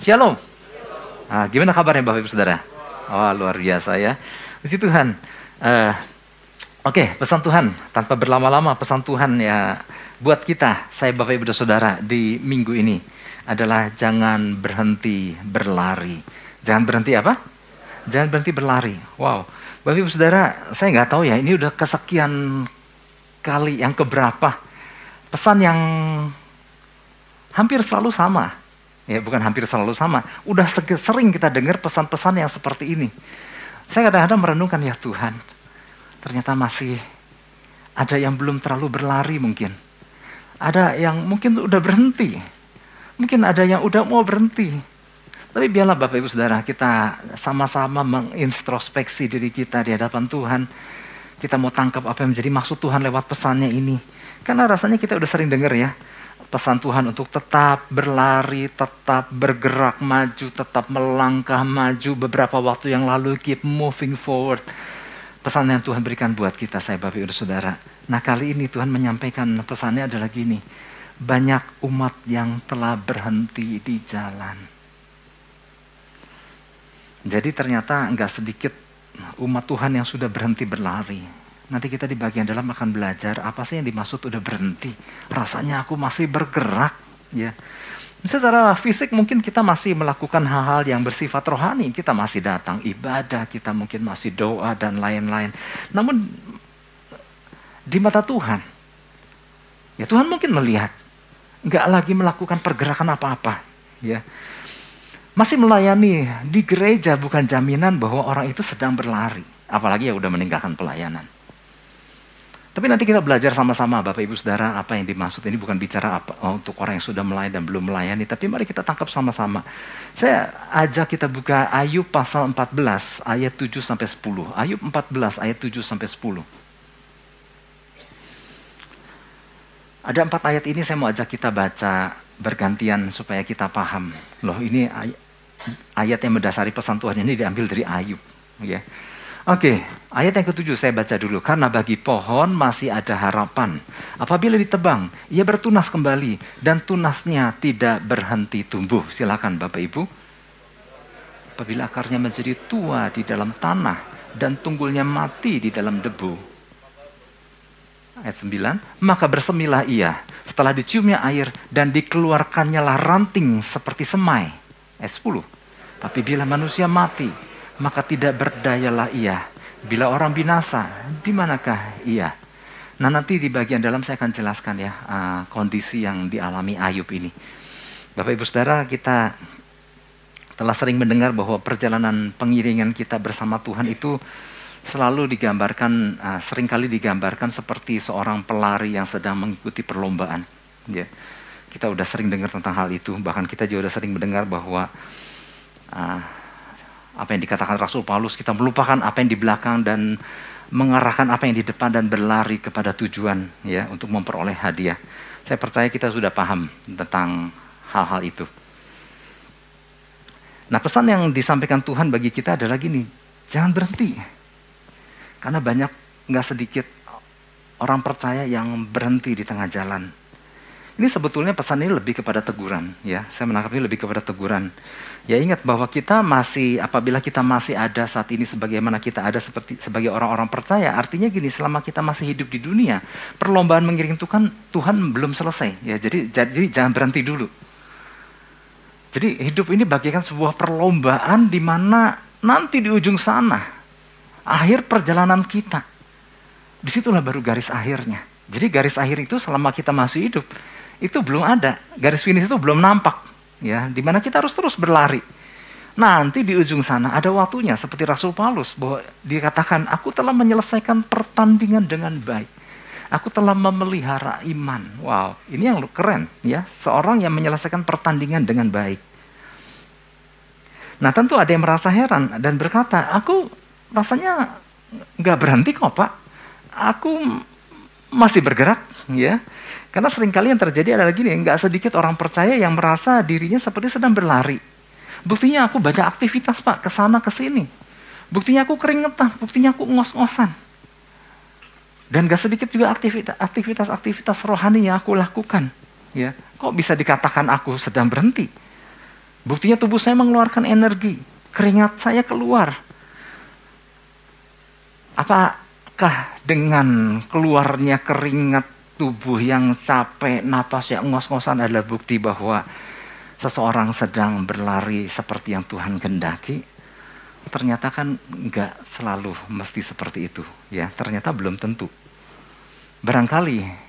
Shalom. Ah, gimana kabarnya Bapak Ibu Saudara? Oh, luar biasa ya. Puji Tuhan. Uh, Oke, okay, pesan Tuhan tanpa berlama-lama pesan Tuhan ya buat kita, saya Bapak Ibu Saudara di minggu ini adalah jangan berhenti berlari. Jangan berhenti apa? Jangan berhenti berlari. Wow, Bapak Ibu Saudara, saya nggak tahu ya ini udah kesekian kali yang keberapa pesan yang hampir selalu sama ya bukan hampir selalu sama. Udah sering kita dengar pesan-pesan yang seperti ini. Saya kadang-kadang merenungkan ya Tuhan, ternyata masih ada yang belum terlalu berlari mungkin. Ada yang mungkin udah berhenti. Mungkin ada yang udah mau berhenti. Tapi biarlah Bapak Ibu Saudara kita sama-sama mengintrospeksi diri kita di hadapan Tuhan. Kita mau tangkap apa yang menjadi maksud Tuhan lewat pesannya ini. Karena rasanya kita udah sering dengar ya, pesan Tuhan untuk tetap berlari, tetap bergerak maju, tetap melangkah maju. Beberapa waktu yang lalu keep moving forward. Pesan yang Tuhan berikan buat kita, saya Bapak Ibu Saudara. Nah kali ini Tuhan menyampaikan pesannya adalah gini. Banyak umat yang telah berhenti di jalan. Jadi ternyata nggak sedikit umat Tuhan yang sudah berhenti berlari Nanti kita di bagian dalam akan belajar apa sih yang dimaksud udah berhenti. Rasanya aku masih bergerak, ya. Secara fisik mungkin kita masih melakukan hal-hal yang bersifat rohani. Kita masih datang ibadah, kita mungkin masih doa dan lain-lain. Namun di mata Tuhan, ya Tuhan mungkin melihat nggak lagi melakukan pergerakan apa-apa, ya. Masih melayani di gereja bukan jaminan bahwa orang itu sedang berlari, apalagi ya udah meninggalkan pelayanan. Tapi nanti kita belajar sama-sama Bapak Ibu Saudara apa yang dimaksud. Ini bukan bicara apa, oh, untuk orang yang sudah melayani dan belum melayani. Tapi mari kita tangkap sama-sama. Saya ajak kita buka Ayub pasal 14 ayat 7 sampai 10. Ayub 14 ayat 7 sampai 10. Ada empat ayat ini saya mau ajak kita baca bergantian supaya kita paham. Loh ini ayat yang mendasari pesan Tuhan ini diambil dari Ayub. Ya. Oke, ayat yang ketujuh saya baca dulu. Karena bagi pohon masih ada harapan. Apabila ditebang, ia bertunas kembali dan tunasnya tidak berhenti tumbuh. Silakan Bapak Ibu. Apabila akarnya menjadi tua di dalam tanah dan tunggulnya mati di dalam debu. Ayat 9, maka bersemilah ia setelah diciumnya air dan dikeluarkannya lah ranting seperti semai. Ayat 10, tapi bila manusia mati, maka tidak berdayalah ia. Bila orang binasa, di manakah ia? Nah nanti di bagian dalam saya akan jelaskan ya uh, kondisi yang dialami Ayub ini. Bapak Ibu Saudara kita telah sering mendengar bahwa perjalanan pengiringan kita bersama Tuhan itu selalu digambarkan, uh, sering kali digambarkan seperti seorang pelari yang sedang mengikuti perlombaan. Ya. Kita udah sering dengar tentang hal itu, bahkan kita juga udah sering mendengar bahwa uh, apa yang dikatakan Rasul Paulus, kita melupakan apa yang di belakang dan mengarahkan apa yang di depan dan berlari kepada tujuan ya untuk memperoleh hadiah. Saya percaya kita sudah paham tentang hal-hal itu. Nah pesan yang disampaikan Tuhan bagi kita adalah gini, jangan berhenti. Karena banyak nggak sedikit orang percaya yang berhenti di tengah jalan. Ini sebetulnya pesan ini lebih kepada teguran, ya. Saya menangkapnya lebih kepada teguran. Ya ingat bahwa kita masih apabila kita masih ada saat ini sebagaimana kita ada seperti sebagai orang-orang percaya, artinya gini, selama kita masih hidup di dunia, perlombaan mengiring Tuhan Tuhan belum selesai. Ya, jadi jadi jangan berhenti dulu. Jadi hidup ini bagikan sebuah perlombaan di mana nanti di ujung sana akhir perjalanan kita. Di situlah baru garis akhirnya. Jadi garis akhir itu selama kita masih hidup itu belum ada. Garis finish itu belum nampak ya, di mana kita harus terus berlari. Nanti di ujung sana ada waktunya seperti Rasul Paulus bahwa dikatakan aku telah menyelesaikan pertandingan dengan baik. Aku telah memelihara iman. Wow, ini yang keren ya, seorang yang menyelesaikan pertandingan dengan baik. Nah tentu ada yang merasa heran dan berkata, aku rasanya nggak berhenti kok pak. Aku masih bergerak ya. Karena sering kali yang terjadi adalah gini, nggak sedikit orang percaya yang merasa dirinya seperti sedang berlari. Buktinya aku baca aktivitas pak, ke sana ke sini. Buktinya aku keringetan, buktinya aku ngos-ngosan. Dan gak sedikit juga aktivitas-aktivitas rohani yang aku lakukan. Ya, kok bisa dikatakan aku sedang berhenti? Buktinya tubuh saya mengeluarkan energi, keringat saya keluar. Apakah dengan keluarnya keringat tubuh yang capek, napas yang ngos-ngosan adalah bukti bahwa seseorang sedang berlari seperti yang Tuhan kendaki? Ternyata kan nggak selalu mesti seperti itu, ya. Ternyata belum tentu. Barangkali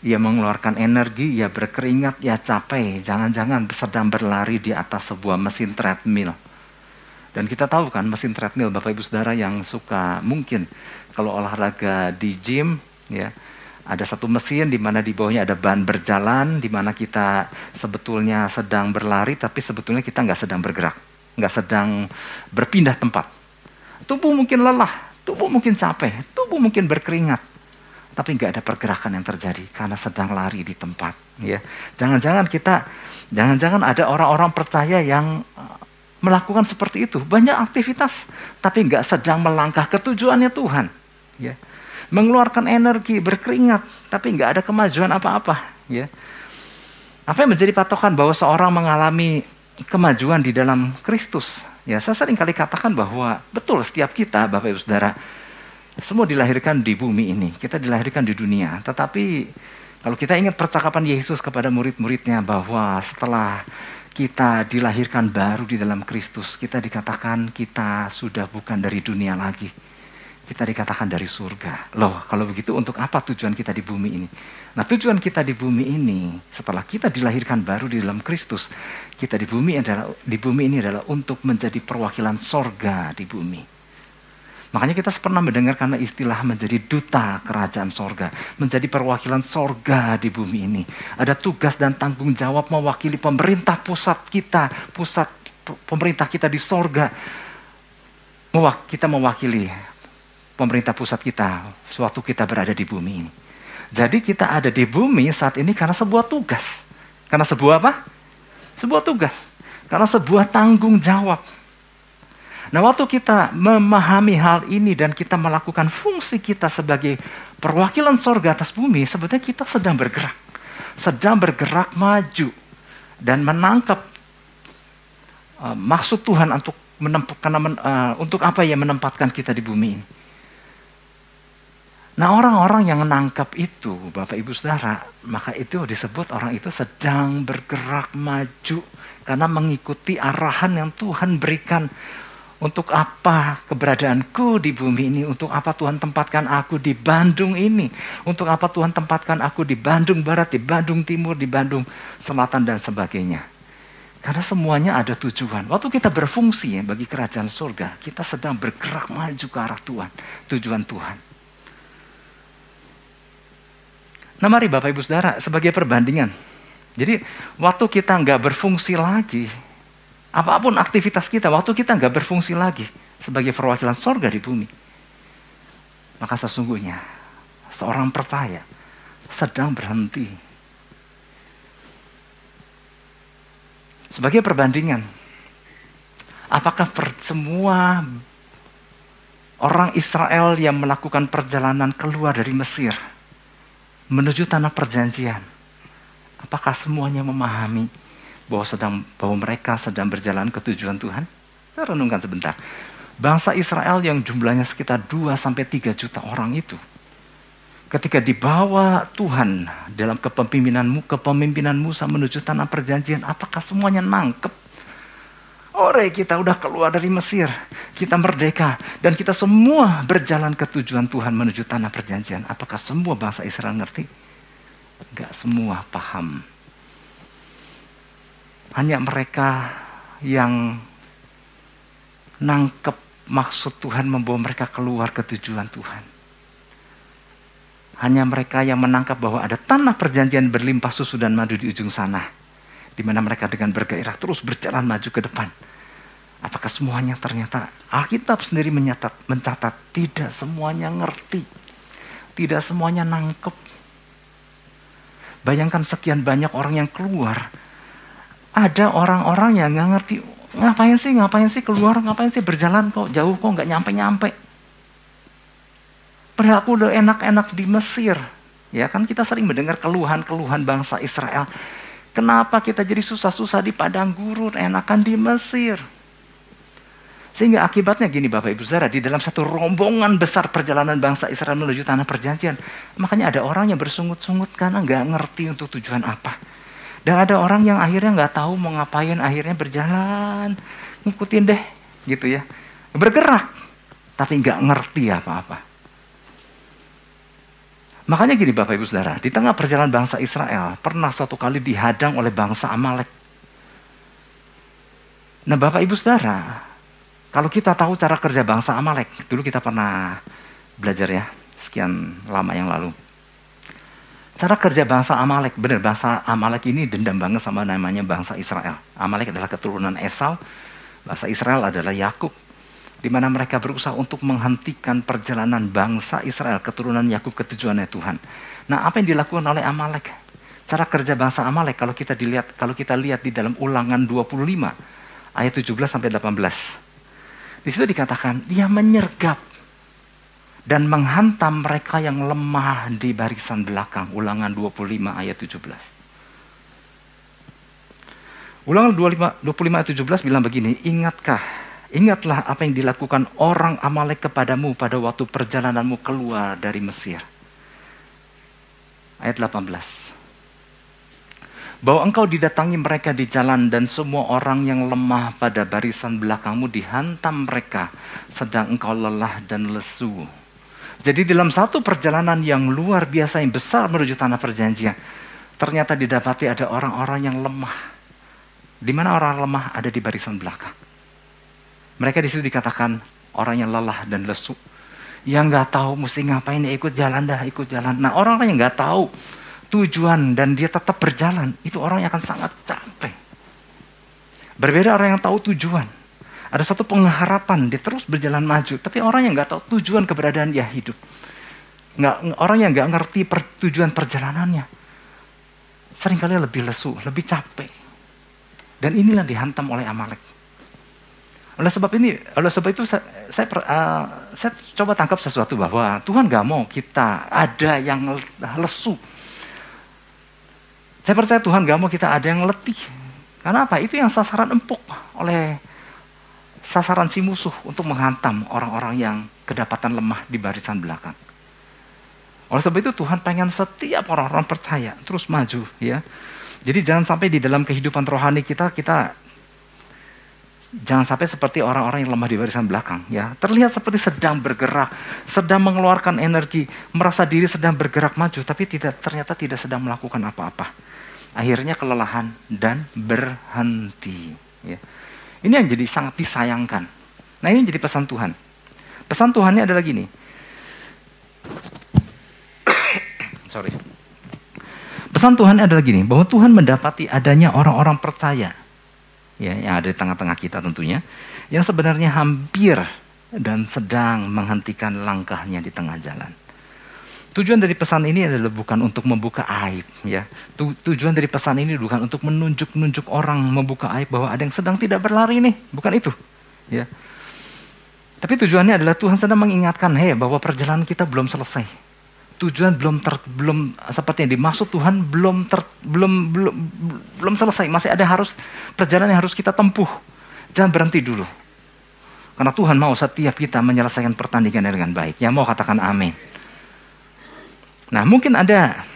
ia mengeluarkan energi, ia berkeringat, ia capek, jangan-jangan sedang berlari di atas sebuah mesin treadmill. Dan kita tahu kan mesin treadmill Bapak Ibu Saudara yang suka mungkin kalau olahraga di gym ya ada satu mesin di mana di bawahnya ada ban berjalan di mana kita sebetulnya sedang berlari tapi sebetulnya kita nggak sedang bergerak, nggak sedang berpindah tempat. Tubuh mungkin lelah, tubuh mungkin capek, tubuh mungkin berkeringat tapi nggak ada pergerakan yang terjadi karena sedang lari di tempat. Ya, jangan-jangan kita, jangan-jangan ada orang-orang percaya yang uh, melakukan seperti itu, banyak aktivitas, tapi nggak sedang melangkah ke tujuannya Tuhan. Ya, mengeluarkan energi, berkeringat, tapi nggak ada kemajuan apa-apa. Ya, apa yang menjadi patokan bahwa seorang mengalami kemajuan di dalam Kristus? Ya, saya sering kali katakan bahwa betul setiap kita, Bapak Ibu Saudara, semua dilahirkan di bumi ini, kita dilahirkan di dunia. Tetapi kalau kita ingat percakapan Yesus kepada murid-muridnya bahwa setelah kita dilahirkan baru di dalam Kristus, kita dikatakan kita sudah bukan dari dunia lagi. Kita dikatakan dari surga. Loh, kalau begitu untuk apa tujuan kita di bumi ini? Nah, tujuan kita di bumi ini setelah kita dilahirkan baru di dalam Kristus, kita di bumi adalah di bumi ini adalah untuk menjadi perwakilan sorga di bumi. Makanya kita pernah mendengar karena istilah menjadi duta kerajaan sorga. Menjadi perwakilan sorga di bumi ini. Ada tugas dan tanggung jawab mewakili pemerintah pusat kita. Pusat pemerintah kita di sorga. Kita mewakili pemerintah pusat kita. Suatu kita berada di bumi ini. Jadi kita ada di bumi saat ini karena sebuah tugas. Karena sebuah apa? Sebuah tugas. Karena sebuah tanggung jawab Nah, waktu kita memahami hal ini dan kita melakukan fungsi kita sebagai perwakilan sorga atas bumi, sebetulnya kita sedang bergerak, sedang bergerak maju dan menangkap uh, maksud Tuhan untuk menempatkan uh, untuk apa ya menempatkan kita di bumi ini. Nah orang-orang yang menangkap itu, Bapak Ibu Saudara, maka itu disebut orang itu sedang bergerak maju karena mengikuti arahan yang Tuhan berikan untuk apa keberadaanku di bumi ini? Untuk apa Tuhan tempatkan aku di Bandung ini? Untuk apa Tuhan tempatkan aku di Bandung Barat, di Bandung Timur, di Bandung Selatan dan sebagainya? Karena semuanya ada tujuan. Waktu kita berfungsi ya bagi kerajaan surga, kita sedang bergerak maju ke arah Tuhan, tujuan Tuhan. Nah mari Bapak Ibu Saudara, sebagai perbandingan. Jadi waktu kita nggak berfungsi lagi, Apa pun aktivitas kita, waktu kita nggak berfungsi lagi sebagai perwakilan sorga di bumi. Maka sesungguhnya seorang percaya sedang berhenti. Sebagai perbandingan, apakah per, semua orang Israel yang melakukan perjalanan keluar dari Mesir menuju tanah perjanjian, apakah semuanya memahami bahwa sedang bahwa mereka sedang berjalan ke tujuan Tuhan? Saya renungkan sebentar. Bangsa Israel yang jumlahnya sekitar 2 sampai 3 juta orang itu ketika dibawa Tuhan dalam kepemimpinan kepemimpinan Musa menuju tanah perjanjian, apakah semuanya nangkep? Ore kita udah keluar dari Mesir, kita merdeka, dan kita semua berjalan ke tujuan Tuhan menuju tanah perjanjian. Apakah semua bangsa Israel ngerti? Gak semua paham hanya mereka yang nangkep maksud Tuhan membawa mereka keluar ke tujuan Tuhan. Hanya mereka yang menangkap bahwa ada tanah perjanjian berlimpah susu dan madu di ujung sana. Di mana mereka dengan bergairah terus berjalan maju ke depan. Apakah semuanya ternyata Alkitab sendiri menyatat, mencatat? Tidak semuanya ngerti. Tidak semuanya nangkep. Bayangkan sekian banyak orang yang keluar. Ada orang-orang yang nggak ngerti ngapain sih ngapain sih keluar? Ngapain sih berjalan kok? Jauh kok nggak nyampe nyampe padahal aku udah enak-enak di Mesir. Ya kan kita sering mendengar keluhan-keluhan bangsa Israel Kenapa kita jadi susah-susah di padang gurun, enakan di Mesir? Sehingga akibatnya gini Bapak Ibu Saudara, di dalam satu rombongan besar perjalanan bangsa Israel menuju tanah perjanjian, makanya ada orang yang bersungut-sungut karena nggak ngerti untuk tujuan apa. Dan ada orang yang akhirnya nggak tahu mau ngapain, akhirnya berjalan, ngikutin deh, gitu ya. Bergerak, tapi nggak ngerti apa-apa. Makanya gini Bapak Ibu Saudara, di tengah perjalanan bangsa Israel, pernah suatu kali dihadang oleh bangsa Amalek. Nah Bapak Ibu Saudara, kalau kita tahu cara kerja bangsa Amalek, dulu kita pernah belajar ya, sekian lama yang lalu. Cara kerja bangsa Amalek, benar bangsa Amalek ini dendam banget sama namanya bangsa Israel. Amalek adalah keturunan Esau, bangsa Israel adalah Yakub, di mana mereka berusaha untuk menghentikan perjalanan bangsa Israel, keturunan Yakub ke tujuannya Tuhan. Nah, apa yang dilakukan oleh Amalek? Cara kerja bangsa Amalek kalau kita dilihat kalau kita lihat di dalam Ulangan 25 ayat 17 sampai 18. Di situ dikatakan dia menyergap dan menghantam mereka yang lemah di barisan belakang. Ulangan 25 ayat 17. Ulangan 25, 25 ayat 17 bilang begini, ingatkah, ingatlah apa yang dilakukan orang Amalek kepadamu pada waktu perjalananmu keluar dari Mesir. Ayat 18 bahwa engkau didatangi mereka di jalan dan semua orang yang lemah pada barisan belakangmu dihantam mereka sedang engkau lelah dan lesu. Jadi dalam satu perjalanan yang luar biasa yang besar menuju tanah perjanjian, ternyata didapati ada orang-orang yang lemah. Di mana orang lemah ada di barisan belakang. Mereka di situ dikatakan orang yang lelah dan lesu. Yang nggak tahu mesti ngapain ya ikut jalan dah, ikut jalan. Nah orang-orang yang nggak tahu tujuan dan dia tetap berjalan, itu orang yang akan sangat capek. Berbeda orang yang tahu tujuan. Ada satu pengharapan, dia terus berjalan maju. Tapi orang yang nggak tahu tujuan keberadaan dia hidup. Nggak, orang yang nggak ngerti per, tujuan perjalanannya. Seringkali lebih lesu, lebih capek. Dan inilah dihantam oleh Amalek. Oleh sebab ini, oleh sebab itu saya, saya, uh, saya coba tangkap sesuatu bahwa Tuhan nggak mau kita ada yang lesu, saya percaya Tuhan gak mau kita ada yang letih. Karena apa? Itu yang sasaran empuk oleh sasaran si musuh untuk menghantam orang-orang yang kedapatan lemah di barisan belakang. Oleh sebab itu Tuhan pengen setiap orang-orang percaya terus maju ya. Jadi jangan sampai di dalam kehidupan rohani kita kita jangan sampai seperti orang-orang yang lemah di barisan belakang ya. Terlihat seperti sedang bergerak, sedang mengeluarkan energi, merasa diri sedang bergerak maju tapi tidak ternyata tidak sedang melakukan apa-apa akhirnya kelelahan dan berhenti. Ya. Ini yang jadi sangat disayangkan. Nah ini jadi pesan Tuhan. Pesan Tuhannya adalah gini. Sorry. Pesan Tuhan adalah gini, bahwa Tuhan mendapati adanya orang-orang percaya, ya, yang ada di tengah-tengah kita tentunya, yang sebenarnya hampir dan sedang menghentikan langkahnya di tengah jalan. Tujuan dari pesan ini adalah bukan untuk membuka aib, ya. tujuan dari pesan ini bukan untuk menunjuk-nunjuk orang membuka aib bahwa ada yang sedang tidak berlari nih, bukan itu, ya. Tapi tujuannya adalah Tuhan sedang mengingatkan, hei, bahwa perjalanan kita belum selesai. Tujuan belum ter, belum seperti yang dimaksud Tuhan belum ter, belum belum belum selesai, masih ada harus perjalanan yang harus kita tempuh. Jangan berhenti dulu. Karena Tuhan mau setiap kita menyelesaikan pertandingan dengan baik. Yang mau katakan amin. Nah mungkin ada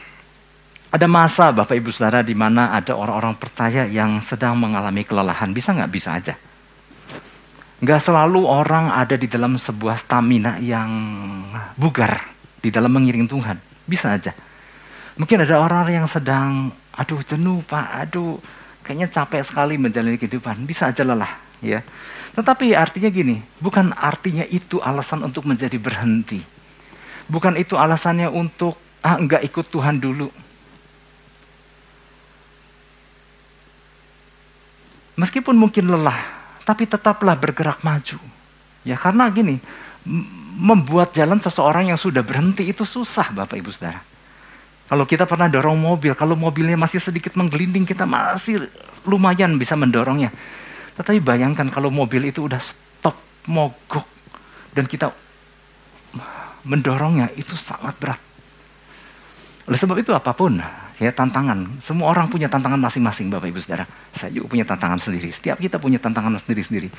ada masa Bapak Ibu Saudara di mana ada orang-orang percaya yang sedang mengalami kelelahan. Bisa nggak? Bisa aja. Nggak selalu orang ada di dalam sebuah stamina yang bugar di dalam mengiring Tuhan. Bisa aja. Mungkin ada orang-orang yang sedang, aduh jenuh pak, aduh kayaknya capek sekali menjalani kehidupan. Bisa aja lelah. ya. Tetapi artinya gini, bukan artinya itu alasan untuk menjadi berhenti. Bukan itu alasannya untuk ah enggak ikut Tuhan dulu. Meskipun mungkin lelah, tapi tetaplah bergerak maju. Ya karena gini, membuat jalan seseorang yang sudah berhenti itu susah Bapak Ibu Saudara. Kalau kita pernah dorong mobil, kalau mobilnya masih sedikit menggelinding, kita masih lumayan bisa mendorongnya. Tetapi bayangkan kalau mobil itu udah stop, mogok, dan kita mendorongnya, itu sangat berat. Oleh sebab itu apa pun ya tantangan, semua orang punya tantangan masing-masing Bapak Ibu Saudara. Saya juga punya tantangan sendiri. Setiap kita punya tantangan sendiri-sendiri.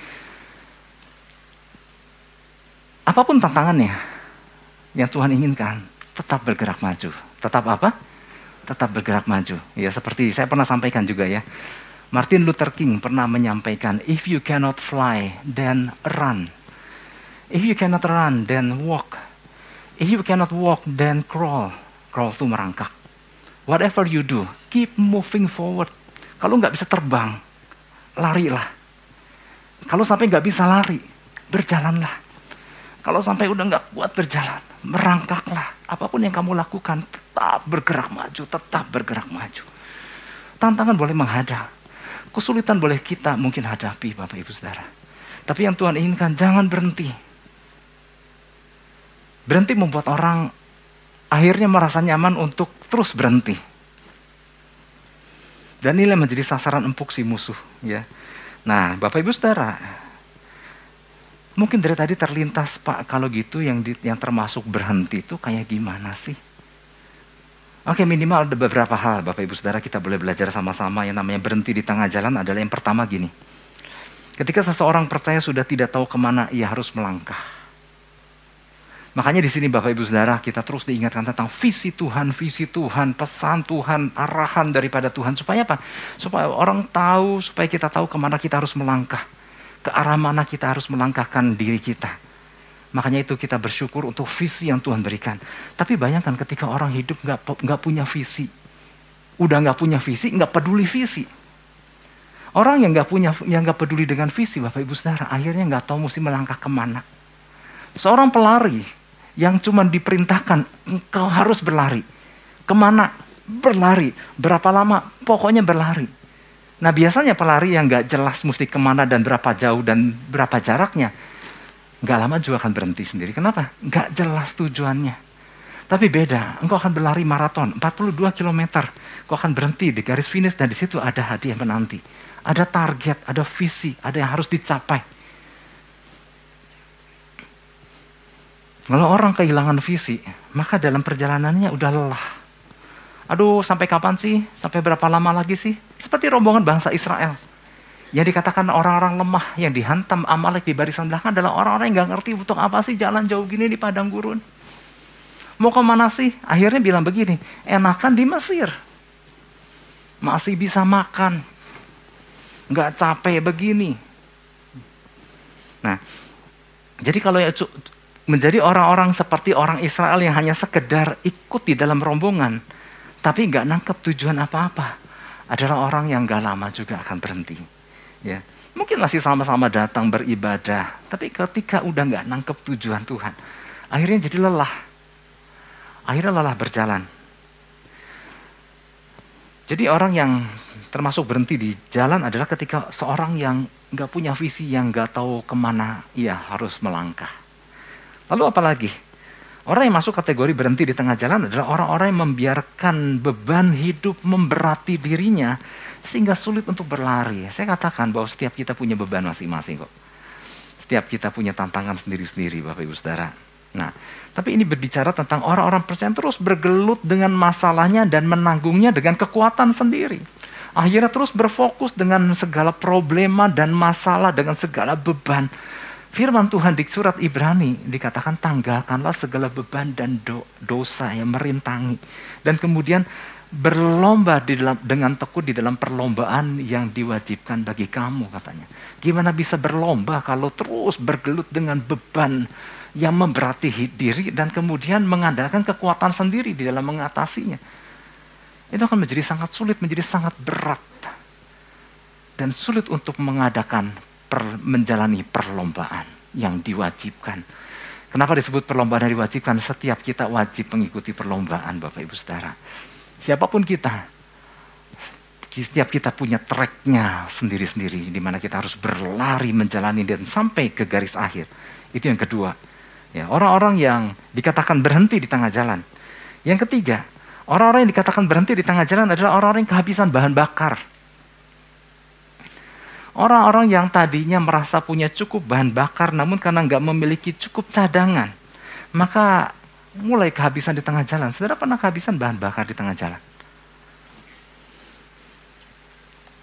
Apa pun tantangannya yang Tuhan inginkan, tetap bergerak maju. Tetap apa? Tetap bergerak maju. Ya seperti saya pernah sampaikan juga ya. Martin Luther King pernah menyampaikan, if you cannot fly, then run. If you cannot run, then walk. If you cannot walk, then crawl. Crawl itu merangkak. Whatever you do, keep moving forward. Kalau nggak bisa terbang, larilah. Kalau sampai nggak bisa lari, berjalanlah. Kalau sampai udah nggak kuat berjalan, merangkaklah. Apa pun yang kamu lakukan, tetap bergerak maju, tetap bergerak maju. Tantangan boleh menghadang. Kesulitan boleh kita mungkin hadapi, Bapak Ibu Saudara. Tapi yang Tuhan inginkan, jangan berhenti. Berhenti membuat orang akhirnya merasa nyaman untuk terus berhenti. Dan inilah menjadi sasaran empuk si musuh. ya. Nah, Bapak Ibu Saudara, Mungkin dari tadi terlintas, Pak, kalau gitu yang di, yang termasuk berhenti itu kayak gimana sih? Oke, minimal ada beberapa hal, Bapak Ibu Saudara, kita boleh belajar sama-sama. Yang namanya berhenti di tengah jalan adalah yang pertama gini. Ketika seseorang percaya sudah tidak tahu ke mana ia harus melangkah. Makanya di sini Bapak Ibu Saudara kita terus diingatkan tentang visi Tuhan, visi Tuhan, pesan Tuhan, arahan daripada Tuhan. Supaya apa? Supaya orang tahu, supaya kita tahu ke mana kita harus melangkah ke arah mana kita harus melangkahkan diri kita. Makanya itu kita bersyukur untuk visi yang Tuhan berikan. Tapi bayangkan ketika orang hidup nggak nggak punya visi, udah nggak punya visi, nggak peduli visi. Orang yang nggak punya, yang nggak peduli dengan visi, bapak ibu saudara, akhirnya nggak tahu mesti melangkah ke mana. Seorang pelari yang cuma diperintahkan engkau harus berlari, ke mana? Berlari, berapa lama? Pokoknya berlari Nah biasanya pelari yang nggak jelas mesti ke mana dan berapa jauh dan berapa jaraknya, nggak lama juga akan berhenti sendiri. Kenapa? Nggak jelas tujuannya. Tapi beda, engkau akan berlari maraton 42 km. Kau akan berhenti di garis finish dan di situ ada hadiah menanti. Ada target, ada visi, ada yang harus dicapai. Kalau orang kehilangan visi, maka dalam perjalanannya udah lelah. Aduh, sampai kapan sih? Sampai berapa lama lagi sih? Seperti rombongan bangsa Israel. Yang dikatakan orang-orang lemah yang dihantam Amalek di barisan belakang adalah orang-orang yang gak ngerti untuk apa sih jalan jauh gini di padang gurun. Mau ke mana sih? Akhirnya bilang begini, enakan di Mesir. Masih bisa makan. Gak capek begini. Nah, jadi kalau ya menjadi orang-orang seperti orang Israel yang hanya sekedar ikut di dalam rombongan, tapi nggak nangkep tujuan apa-apa, adalah orang yang gak lama juga akan berhenti. Ya, mungkin masih sama-sama datang beribadah, tapi ketika udah nggak nangkep tujuan Tuhan, akhirnya jadi lelah. Akhirnya lelah berjalan. Jadi orang yang termasuk berhenti di jalan adalah ketika seorang yang nggak punya visi, yang nggak tahu ke mana ia harus melangkah. Lalu apa lagi? Orang yang masuk kategori berhenti di tengah jalan adalah orang-orang yang membiarkan beban hidup memberati dirinya sehingga sulit untuk berlari. Saya katakan bahwa setiap kita punya beban masing-masing kok. Setiap kita punya tantangan sendiri-sendiri Bapak Ibu Saudara. Nah, tapi ini berbicara tentang orang-orang percaya terus bergelut dengan masalahnya dan menanggungnya dengan kekuatan sendiri. Akhirnya terus berfokus dengan segala problema dan masalah, dengan segala beban Firman Tuhan di surat Ibrani dikatakan tanggalkanlah segala beban dan do, dosa yang merintangi. Dan kemudian berlomba di dalam, dengan tekun di dalam perlombaan yang diwajibkan bagi kamu katanya. Gimana bisa berlomba kalau terus bergelut dengan beban yang memberati diri dan kemudian mengandalkan kekuatan sendiri di dalam mengatasinya. Itu akan menjadi sangat sulit, menjadi sangat berat. Dan sulit untuk mengadakan per, menjalani perlombaan yang diwajibkan. Kenapa disebut perlombaan yang diwajibkan? Setiap kita wajib mengikuti perlombaan Bapak Ibu Saudara. Siapa pun kita, setiap kita punya tracknya sendiri-sendiri di mana kita harus berlari menjalani dan sampai ke garis akhir. Itu yang kedua. Ya, orang-orang yang dikatakan berhenti di tengah jalan. Yang ketiga, orang-orang yang dikatakan berhenti di tengah jalan adalah orang-orang yang kehabisan bahan bakar. Orang-orang yang tadinya merasa punya cukup bahan bakar namun karena nggak memiliki cukup cadangan, maka mulai kehabisan di tengah jalan. Saudara pernah kehabisan bahan bakar di tengah jalan?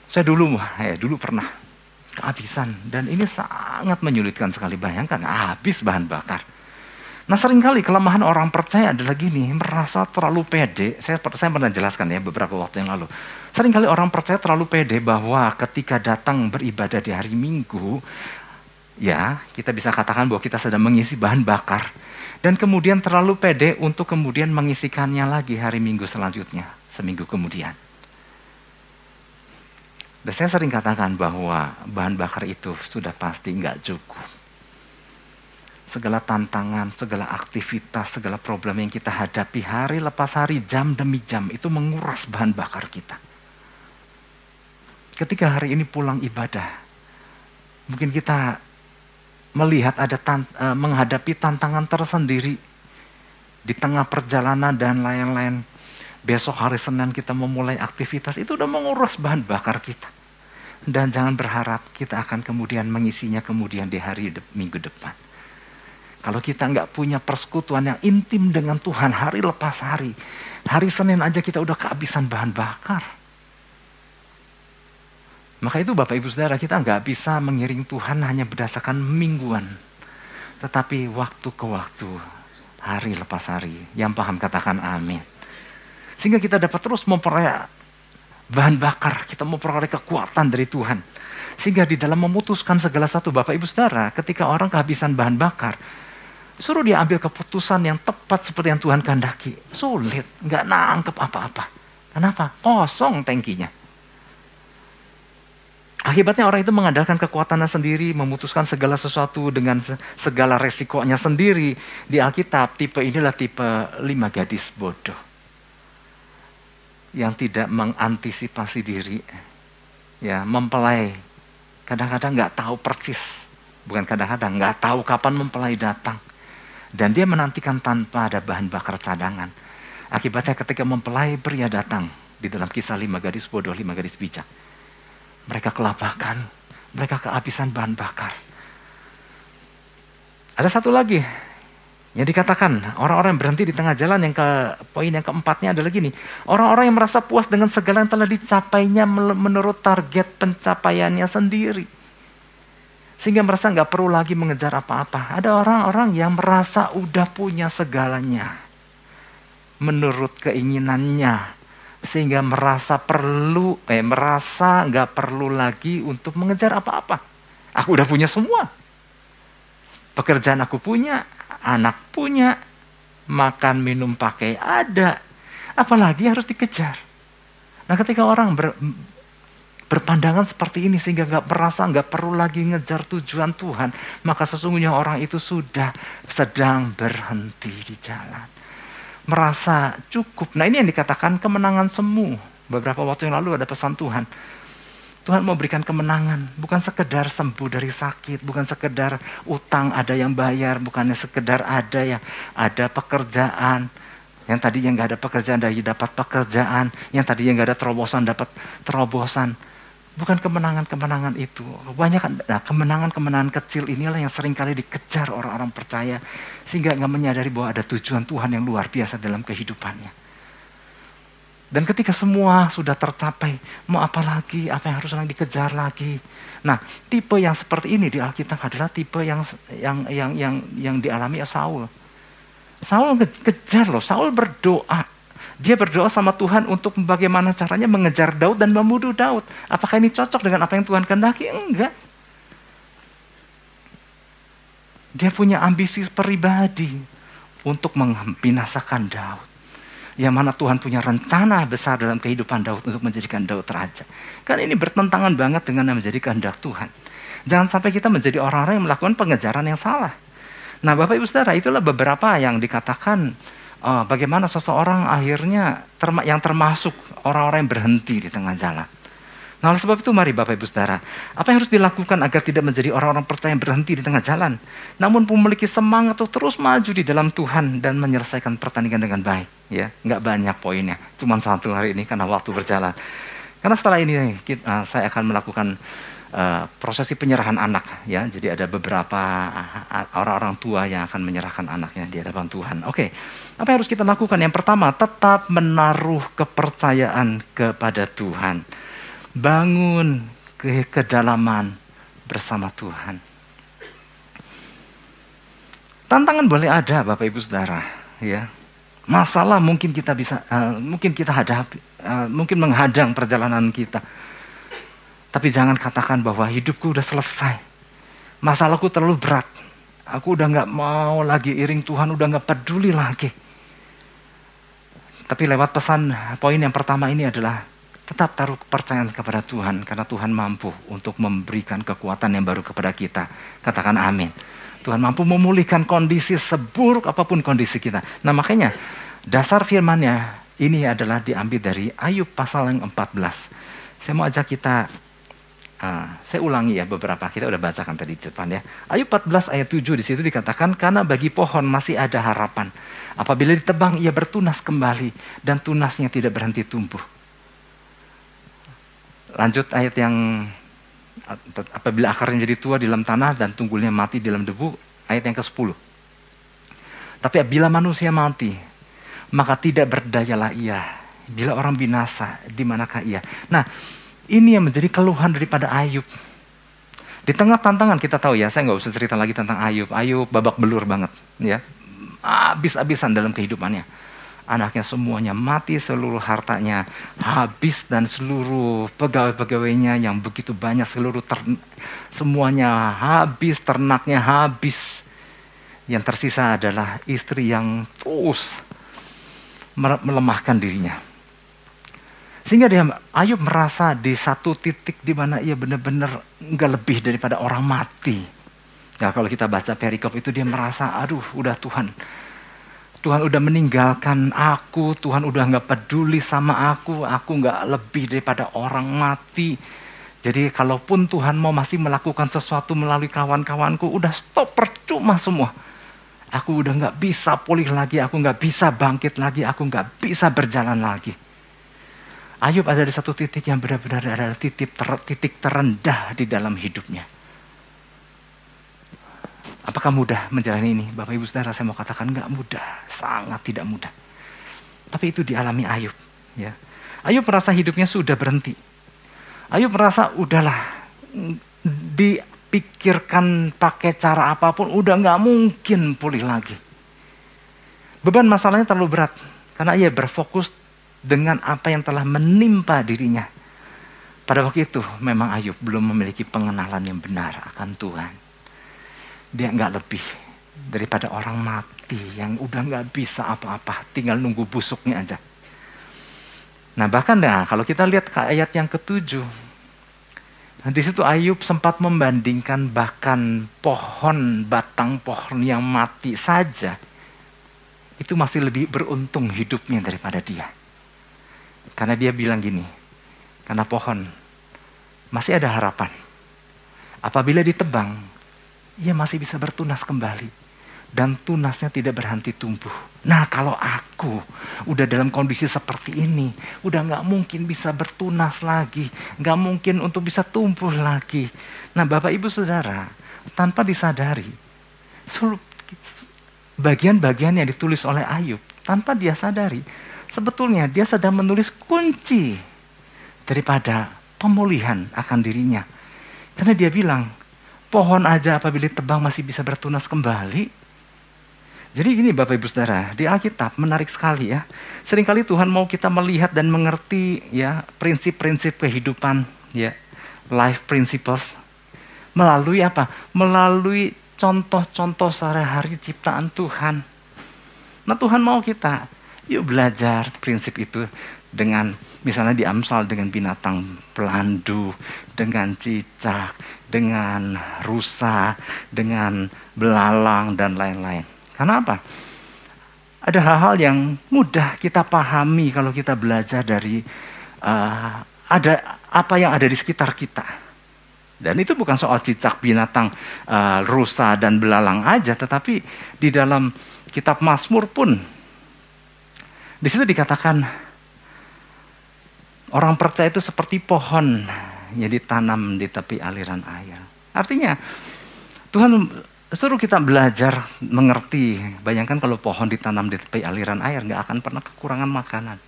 Saya dulu, ya dulu pernah kehabisan dan ini sangat menyulitkan sekali bayangkan habis bahan bakar. Nah sering kali kelemahan orang percaya adalah gini, merasa terlalu pede. Saya, saya pernah jelaskan ya beberapa waktu yang lalu. Seringkali orang percaya terlalu pede bahwa ketika datang beribadah di hari Minggu, ya kita bisa katakan bahwa kita sedang mengisi bahan bakar. Dan kemudian terlalu pede untuk kemudian mengisikannya lagi hari Minggu selanjutnya, seminggu kemudian. Dan saya sering katakan bahwa bahan bakar itu sudah pasti nggak cukup. Segala tantangan, segala aktivitas, segala problem yang kita hadapi hari lepas hari, jam demi jam, itu menguras bahan bakar kita. Ketika hari ini pulang ibadah, mungkin kita melihat ada tant uh, menghadapi tantangan tersendiri di tengah perjalanan dan lain-lain. Besok hari Senin kita memulai aktivitas itu udah menguras bahan bakar kita. Dan jangan berharap kita akan kemudian mengisinya kemudian di hari de minggu depan. Kalau kita nggak punya persekutuan yang intim dengan Tuhan hari lepas hari. Hari Senin aja kita udah kehabisan bahan bakar maka itu Bapak Ibu Saudara kita nggak bisa mengiring Tuhan hanya berdasarkan mingguan. Tetapi waktu ke waktu, hari lepas hari. Yang paham katakan amin. Sehingga kita dapat terus memperoleh bahan bakar, kita memperoleh kekuatan dari Tuhan. Sehingga di dalam memutuskan segala satu Bapak Ibu Saudara, ketika orang kehabisan bahan bakar, suruh dia ambil keputusan yang tepat seperti yang Tuhan kehendaki. Sulit, nggak nangkep apa-apa. Kenapa? Kosong tangkinya. Akibatnya orang itu mengandalkan kekuatannya sendiri, memutuskan segala sesuatu dengan segala resikonya sendiri. Di Alkitab, tipe inilah tipe lima gadis bodoh. Yang tidak mengantisipasi diri. Ya, mempelai. Kadang-kadang nggak tahu persis. Bukan kadang-kadang, nggak tahu kapan mempelai datang. Dan dia menantikan tanpa ada bahan bakar cadangan. Akibatnya ketika mempelai pria datang. Di dalam kisah lima gadis bodoh, lima gadis bijak mereka kelabakan, mereka kehabisan bahan bakar. Ada satu lagi yang dikatakan orang-orang yang berhenti di tengah jalan yang ke poin yang keempatnya adalah gini orang-orang yang merasa puas dengan segala yang telah dicapainya menurut target pencapaiannya sendiri. Sehingga merasa nggak perlu lagi mengejar apa-apa. Ada orang-orang yang merasa udah punya segalanya. Menurut keinginannya sehingga merasa perlu eh merasa nggak perlu lagi untuk mengejar apa-apa. Aku udah punya semua. Pekerjaan aku punya, anak punya, makan minum pakai ada. Apalagi harus dikejar. Nah ketika orang ber, berpandangan seperti ini sehingga nggak merasa nggak perlu lagi ngejar tujuan Tuhan, maka sesungguhnya orang itu sudah sedang berhenti di jalan merasa cukup. Nah ini yang dikatakan kemenangan semu. Beberapa waktu yang lalu ada pesan Tuhan. Tuhan mau berikan kemenangan, bukan sekedar sembuh dari sakit, bukan sekedar utang ada yang bayar, bukannya sekedar ada yang ada pekerjaan, yang tadi yang nggak ada pekerjaan dari dapat pekerjaan, yang tadi yang nggak ada terobosan dapat terobosan. Bukan kemenangan-kemenangan itu. Banyak nah, kemenangan-kemenangan kecil inilah yang sering kali dikejar orang-orang percaya. Sehingga nggak menyadari bahwa ada tujuan Tuhan yang luar biasa dalam kehidupannya. Dan ketika semua sudah tercapai, mau apa lagi, apa yang harus lagi dikejar lagi. Nah, tipe yang seperti ini di Alkitab adalah tipe yang yang yang yang, yang dialami Saul. Saul kejar loh, Saul berdoa dia berdoa sama Tuhan untuk bagaimana caranya mengejar Daud dan membunuh Daud. Apakah ini cocok dengan apa yang Tuhan kehendaki? Enggak. Dia punya ambisi pribadi untuk membinasakan Daud. Yang mana Tuhan punya rencana besar dalam kehidupan Daud untuk menjadikan Daud raja. Kan ini bertentangan banget dengan yang menjadi kehendak Tuhan. Jangan sampai kita menjadi orang-orang yang melakukan pengejaran yang salah. Nah Bapak Ibu Saudara itulah beberapa yang dikatakan uh, bagaimana seseorang akhirnya terma yang termasuk orang-orang yang berhenti di tengah jalan. Nah, oleh sebab itu mari Bapak Ibu Saudara, apa yang harus dilakukan agar tidak menjadi orang-orang percaya yang berhenti di tengah jalan, namun memiliki semangat untuk terus maju di dalam Tuhan dan menyelesaikan pertandingan dengan baik. Ya, nggak banyak poinnya, cuma satu hari ini karena waktu berjalan. Karena setelah ini kita, uh, saya akan melakukan uh, prosesi penyerahan anak ya. Jadi ada beberapa orang-orang tua yang akan menyerahkan anaknya di hadapan Tuhan. Oke. Apa yang harus kita lakukan? Yang pertama, tetap menaruh kepercayaan kepada Tuhan. Bangun ke kedalaman bersama Tuhan. Tantangan boleh ada Bapak Ibu Saudara, ya. Masalah mungkin kita bisa uh, mungkin kita hadapi, uh, mungkin menghadang perjalanan kita tapi jangan katakan bahwa hidupku udah selesai. Masalahku terlalu berat. Aku udah nggak mau lagi iring Tuhan, udah nggak peduli lagi. Tapi lewat pesan poin yang pertama ini adalah tetap taruh kepercayaan kepada Tuhan karena Tuhan mampu untuk memberikan kekuatan yang baru kepada kita. Katakan amin. Tuhan mampu memulihkan kondisi seburuk apa pun kondisi kita. Nah makanya dasar firmannya ini adalah diambil dari Ayub pasal yang 14. Saya mau ajak kita Ah, saya ulangi ya beberapa kita udah bacakan tadi di depan ya. Ayub 14 ayat 7 di situ dikatakan karena bagi pohon masih ada harapan. Apabila ditebang ia bertunas kembali dan tunasnya tidak berhenti tumbuh. Lanjut ayat yang apabila akarnya jadi tua di dalam tanah dan tunggulnya mati di dalam debu, ayat yang ke-10. Tapi bila manusia mati, maka tidak berdayalah ia. Bila orang binasa, di manakah ia? Nah, ini yang menjadi keluhan daripada Ayub. Di tengah tantangan kita tahu ya, saya nggak usah cerita lagi tentang Ayub. Ayub babak belur banget, ya, habis-habisan dalam kehidupannya. Anaknya semuanya mati, seluruh hartanya habis dan seluruh pegawai-pegawainya yang begitu banyak, seluruh ter, semuanya habis, ternaknya habis. Yang tersisa adalah istri yang terus melemahkan dirinya sehingga dia Ayub merasa di satu titik di mana ia benar-benar nggak lebih daripada orang mati. Ya kalau kita baca perikop itu dia merasa, aduh udah Tuhan. Tuhan udah meninggalkan aku, Tuhan udah nggak peduli sama aku, aku nggak lebih daripada orang mati. Jadi kalaupun Tuhan mau masih melakukan sesuatu melalui kawan-kawanku, udah stop percuma semua. Aku udah nggak bisa pulih lagi, aku nggak bisa bangkit lagi, aku nggak bisa berjalan lagi. Ayub ada di satu titik yang benar-benar adalah titik, ter, titik terendah di dalam hidupnya. Apakah mudah menjalani ini? Bapak Ibu Saudara saya mau katakan nggak mudah, sangat tidak mudah. Tapi itu dialami Ayub. Ya. Ayub merasa hidupnya sudah berhenti. Ayub merasa udahlah dipikirkan pakai cara apa pun udah nggak mungkin pulih lagi. Beban masalahnya terlalu berat karena ia berfokus dengan apa yang telah menimpa dirinya. Pada waktu itu memang Ayub belum memiliki pengenalan yang benar akan Tuhan. Dia nggak lebih daripada orang mati yang udah nggak bisa apa-apa, tinggal nunggu busuknya aja. Nah bahkan nah, kalau kita lihat ke ayat yang ketujuh, di situ Ayub sempat membandingkan bahkan pohon batang pohon yang mati saja itu masih lebih beruntung hidupnya daripada dia. Karena dia bilang gini, karena pohon masih ada harapan. Apabila ditebang, ia masih bisa bertunas kembali. Dan tunasnya tidak berhenti tumbuh. Nah kalau aku udah dalam kondisi seperti ini, udah gak mungkin bisa bertunas lagi. Gak mungkin untuk bisa tumbuh lagi. Nah Bapak Ibu Saudara, tanpa disadari, bagian-bagian yang ditulis oleh Ayub, tanpa dia sadari, sebetulnya dia sedang menulis kunci daripada pemulihan akan dirinya. Karena dia bilang, pohon aja apabila tebang masih bisa bertunas kembali. Jadi gini Bapak Ibu Saudara, di Alkitab menarik sekali ya. Seringkali Tuhan mau kita melihat dan mengerti ya prinsip-prinsip kehidupan ya, life principles melalui apa? Melalui contoh-contoh sehari-hari ciptaan Tuhan. Nah Tuhan mau kita Yuk belajar prinsip itu dengan misalnya di Amsal dengan binatang pelandu, dengan cicak, dengan rusa, dengan belalang dan lain-lain. Karena apa? Ada hal-hal yang mudah kita pahami kalau kita belajar dari uh, ada apa yang ada di sekitar kita. Dan itu bukan soal cicak, binatang, uh, rusa dan belalang aja, tetapi di dalam kitab Mazmur pun di situ dikatakan orang percaya itu seperti pohon yang ditanam di tepi aliran air. Artinya Tuhan suruh kita belajar mengerti. Bayangkan kalau pohon ditanam di tepi aliran air nggak akan pernah kekurangan makanan.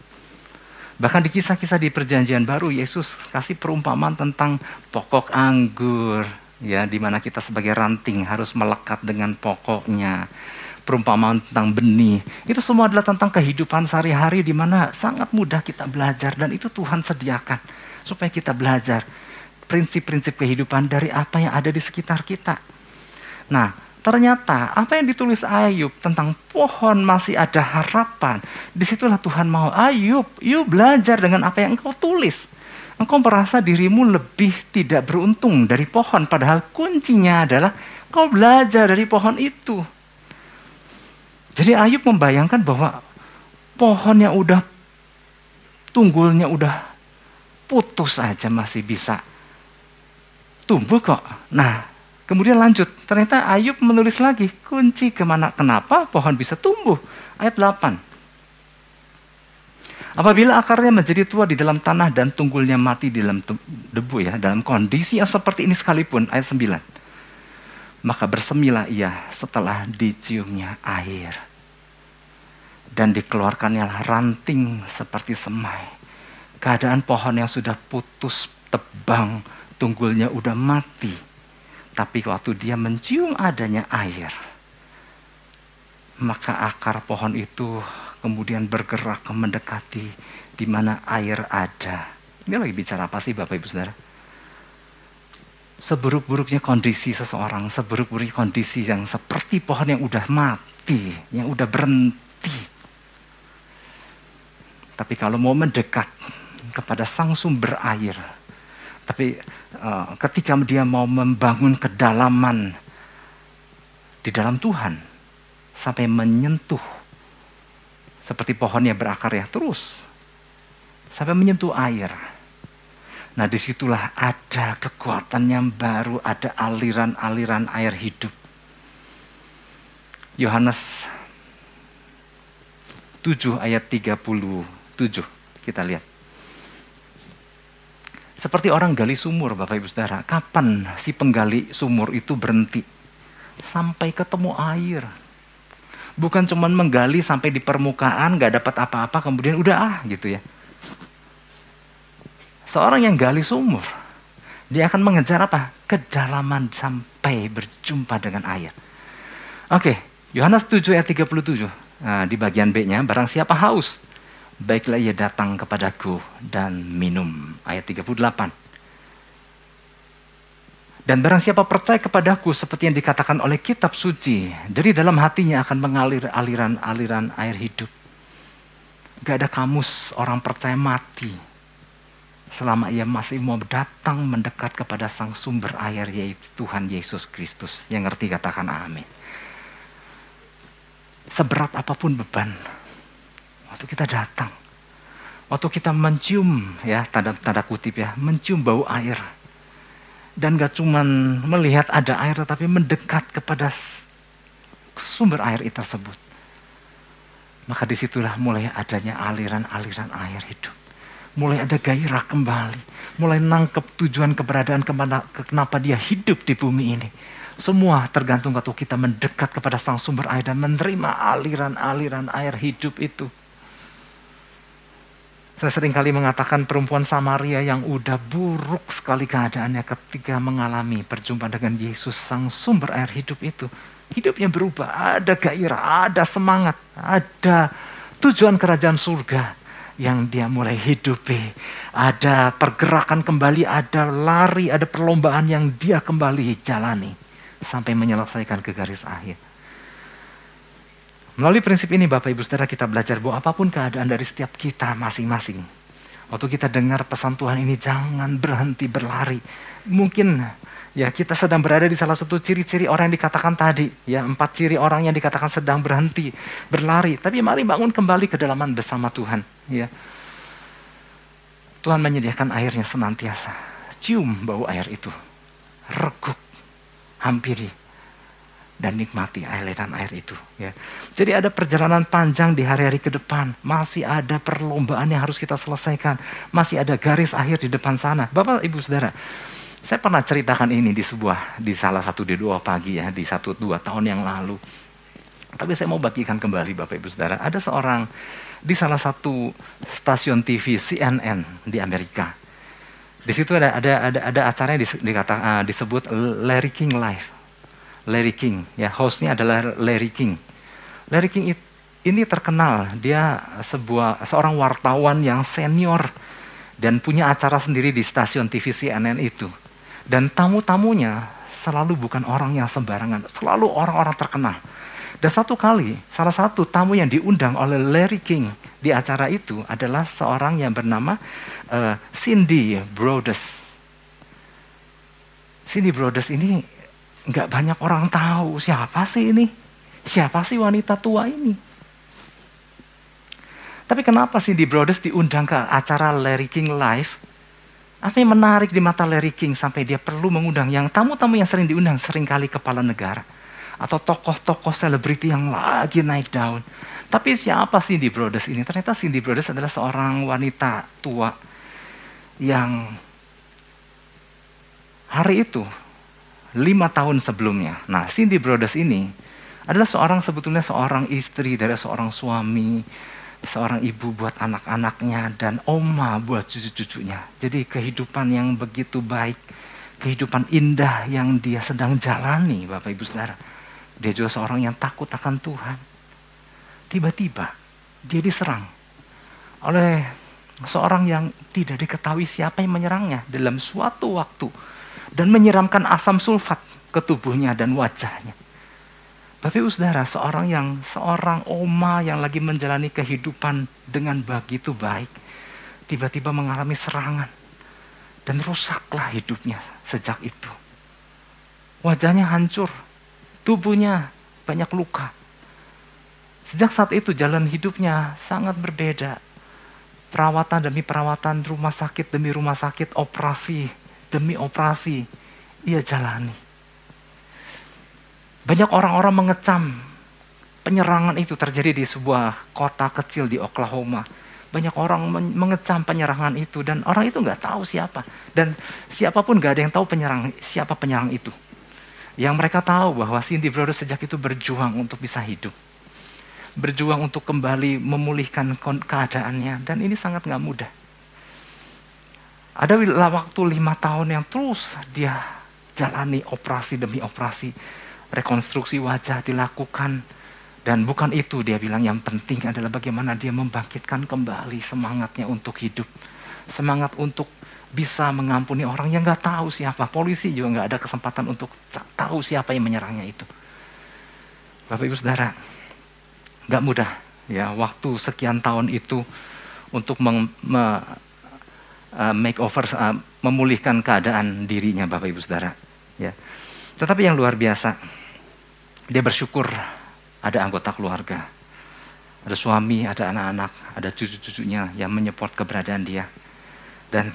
Bahkan di kisah-kisah di perjanjian baru Yesus kasih perumpamaan tentang pokok anggur ya di mana kita sebagai ranting harus melekat dengan pokoknya. Perumpamaan tentang benih, itu semua adalah tentang kehidupan sehari-hari di mana sangat mudah kita belajar dan itu Tuhan sediakan supaya kita belajar prinsip-prinsip kehidupan dari apa yang ada di sekitar kita. Nah, ternyata apa yang ditulis Ayub tentang pohon masih ada harapan. Di situlah Tuhan mau, Ayub, yuk belajar dengan apa yang engkau tulis. Engkau merasa dirimu lebih tidak beruntung dari pohon, padahal kuncinya adalah kau belajar dari pohon itu. Jadi Ayub membayangkan bahwa pohon yang udah tunggulnya udah putus aja masih bisa tumbuh kok. Nah, kemudian lanjut. Ternyata Ayub menulis lagi kunci ke mana kenapa pohon bisa tumbuh. Ayat 8. Apabila akarnya menjadi tua di dalam tanah dan tunggulnya mati di dalam debu ya, dalam kondisi yang seperti ini sekalipun, ayat 9 maka bersemilah ia setelah diciumnya air. Dan dikeluarkannya ranting seperti semai. Keadaan pohon yang sudah putus tebang, tunggulnya udah mati. Tapi waktu dia mencium adanya air, maka akar pohon itu kemudian bergerak mendekati di mana air ada. Ini lagi bicara apa sih Bapak Ibu Saudara? Seburuk-buruknya kondisi seseorang, seburuk-buruknya kondisi yang seperti pohon yang udah mati, yang udah berhenti. Tapi kalau mau mendekat kepada sang sumber air, tapi uh, ketika dia mau membangun kedalaman di dalam Tuhan, sampai menyentuh seperti pohon yang berakar ya terus sampai menyentuh air Nah di situlah ada kekuatan yang baru, ada aliran-aliran air hidup. Yohanes 7 ayat 37 kita lihat. Seperti orang gali sumur Bapak Ibu Saudara, kapan si penggali sumur itu berhenti? Sampai ketemu air. Bukan cuma menggali sampai di permukaan, gak dapat apa-apa, kemudian udah ah gitu ya Seorang yang gali sumur, dia akan mengejar apa? Kedalaman sampai berjumpa dengan air. Oke, Yohanes 7 ayat 37. Nah, di bagian B-nya, barang siapa haus, baiklah ia datang kepadaku dan minum. Ayat 38. Dan barang siapa percaya kepadaku seperti yang dikatakan oleh kitab suci, dari dalam hatinya akan mengalir aliran-aliran air hidup. Gak ada kamus orang percaya mati selama ia masih mau datang mendekat kepada sang sumber air yaitu Tuhan Yesus Kristus. Yang ngerti katakan amin. Seberat apa pun beban, waktu kita datang, waktu kita mencium ya tanda tanda kutip ya, mencium bau air dan gak cuman melihat ada air tetapi mendekat kepada sumber air itu tersebut. Maka di situlah mulai adanya aliran-aliran air hidup mulai ada gairah kembali, mulai nangkep tujuan keberadaan ke mana, kenapa dia hidup di bumi ini. Semua tergantung waktu kita mendekat kepada sang sumber air dan menerima aliran-aliran air hidup itu. Saya sering kali mengatakan perempuan Samaria yang udah buruk sekali keadaannya ketika mengalami perjumpaan dengan Yesus sang sumber air hidup itu. Hidupnya berubah, ada gairah, ada semangat, ada tujuan kerajaan surga yang dia mulai hidupi. Ada pergerakan kembali, ada lari, ada perlombaan yang dia kembali jalani sampai menyelesaikan ke garis akhir. Melalui prinsip ini Bapak Ibu Saudara kita belajar bahwa apa pun keadaan dari setiap kita masing-masing. Waktu kita dengar pesan Tuhan ini jangan berhenti berlari. Mungkin Ya, kita sedang berada di salah satu ciri-ciri orang yang dikatakan tadi. Ya, empat ciri orang yang dikatakan sedang berhenti, berlari. Tapi mari bangun kembali ke dalaman bersama Tuhan. Ya. Tuhan menyediakan airnya senantiasa. Cium bau air itu. Reguk. Hampiri. Dan nikmati aliran air itu. Ya. Jadi ada perjalanan panjang di hari-hari ke depan. Masih ada perlombaan yang harus kita selesaikan. Masih ada garis akhir di depan sana. Bapak, Ibu, Saudara, saya pernah ceritakan ini di sebuah, di salah satu di dua pagi ya, di satu dua tahun yang lalu. Tapi saya mau bagikan kembali Bapak Ibu Saudara. Ada seorang di salah satu stasiun TV CNN di Amerika. Di situ ada ada ada, ada acara yang dikata, uh, disebut Larry King Live. Larry King, ya hostnya adalah Larry King. Larry King ini terkenal, dia sebuah seorang wartawan yang senior dan punya acara sendiri di stasiun TV CNN itu. Dan tamu-tamunya selalu bukan orang yang sembarangan, selalu orang-orang terkenal. Dan satu kali, salah satu tamu yang diundang oleh Larry King di acara itu adalah seorang yang bernama uh, Cindy Brothers. Cindy Brothers ini nggak banyak orang tahu siapa sih ini, siapa sih wanita tua ini. Tapi kenapa Cindy Brothers diundang ke acara Larry King Live? Apa yang menarik di mata Larry King sampai dia perlu mengundang yang tamu-tamu yang sering diundang sering kali kepala negara atau tokoh-tokoh selebriti yang lagi naik daun. Tapi siapa Cindy Brothers ini? Ternyata Cindy Brothers adalah seorang wanita tua yang hari itu lima tahun sebelumnya. Nah, Cindy Brothers ini adalah seorang sebetulnya seorang istri dari seorang suami, seorang ibu buat anak-anaknya dan oma buat cucu-cucunya. Jadi kehidupan yang begitu baik, kehidupan indah yang dia sedang jalani, Bapak Ibu Saudara. Dia juga seorang yang takut akan Tuhan. Tiba-tiba dia diserang oleh seorang yang tidak diketahui siapa yang menyerangnya dalam suatu waktu dan menyiramkan asam sulfat ke tubuhnya dan wajahnya. Tapi saudara, seorang yang seorang oma yang lagi menjalani kehidupan dengan begitu baik, tiba-tiba mengalami serangan dan rusaklah hidupnya sejak itu. Wajahnya hancur, tubuhnya banyak luka. Sejak saat itu jalan hidupnya sangat berbeda. Perawatan demi perawatan, rumah sakit demi rumah sakit, operasi demi operasi ia jalani. Banyak orang-orang mengecam penyerangan itu terjadi di sebuah kota kecil di Oklahoma. Banyak orang mengecam penyerangan itu dan orang itu nggak tahu siapa dan siapa pun nggak ada yang tahu penyerang siapa penyerang itu. Yang mereka tahu bahwa Cindy Brothers sejak itu berjuang untuk bisa hidup, berjuang untuk kembali memulihkan keadaannya dan ini sangat nggak mudah. Ada waktu lima tahun yang terus dia jalani operasi demi operasi. Rekonstruksi wajah dilakukan. Dan bukan itu dia bilang yang penting adalah bagaimana dia membangkitkan kembali semangatnya untuk hidup. Semangat untuk bisa mengampuni orang yang nggak tahu siapa. Polisi juga nggak ada kesempatan untuk tahu siapa yang menyerangnya itu. Bapak Ibu Saudara, nggak mudah ya waktu sekian tahun itu untuk uh, makeover, uh, memulihkan keadaan dirinya Bapak Ibu Saudara. Ya. Tetapi yang luar biasa, dia bersyukur ada anggota keluarga, ada suami, ada anak-anak, ada cucu-cucunya yang menyeport keberadaan dia. Dan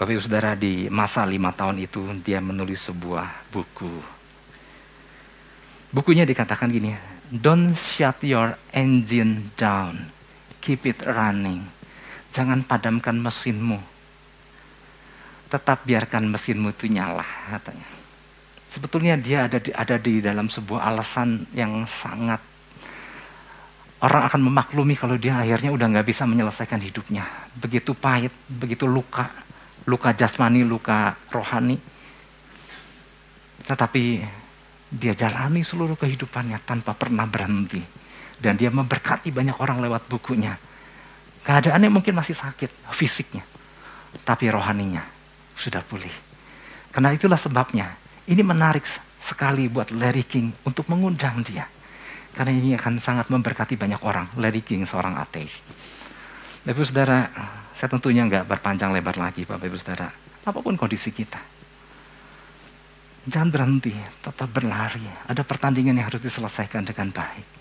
Bapak Ibu Saudara di masa lima tahun itu dia menulis sebuah buku. Bukunya dikatakan gini, Don't shut your engine down, keep it running. Jangan padamkan mesinmu, tetap biarkan mesinmu itu nyala katanya. Sebetulnya dia ada di, ada di dalam sebuah alasan yang sangat orang akan memaklumi kalau dia akhirnya udah nggak bisa menyelesaikan hidupnya. Begitu pahit, begitu luka, luka jasmani, luka rohani. Tetapi dia jalani seluruh kehidupannya tanpa pernah berhenti. Dan dia memberkati banyak orang lewat bukunya. Keadaannya mungkin masih sakit, fisiknya. Tapi rohaninya sudah pulih. Karena itulah sebabnya ini menarik sekali buat Larry King untuk mengundang dia. Karena ini akan sangat memberkati banyak orang. Larry King seorang ateis. Bapak saudara, saya tentunya nggak berpanjang lebar lagi Bapak Ibu saudara. Apa pun kondisi kita. Jangan berhenti, tetap berlari. Ada pertandingan yang harus diselesaikan dengan baik.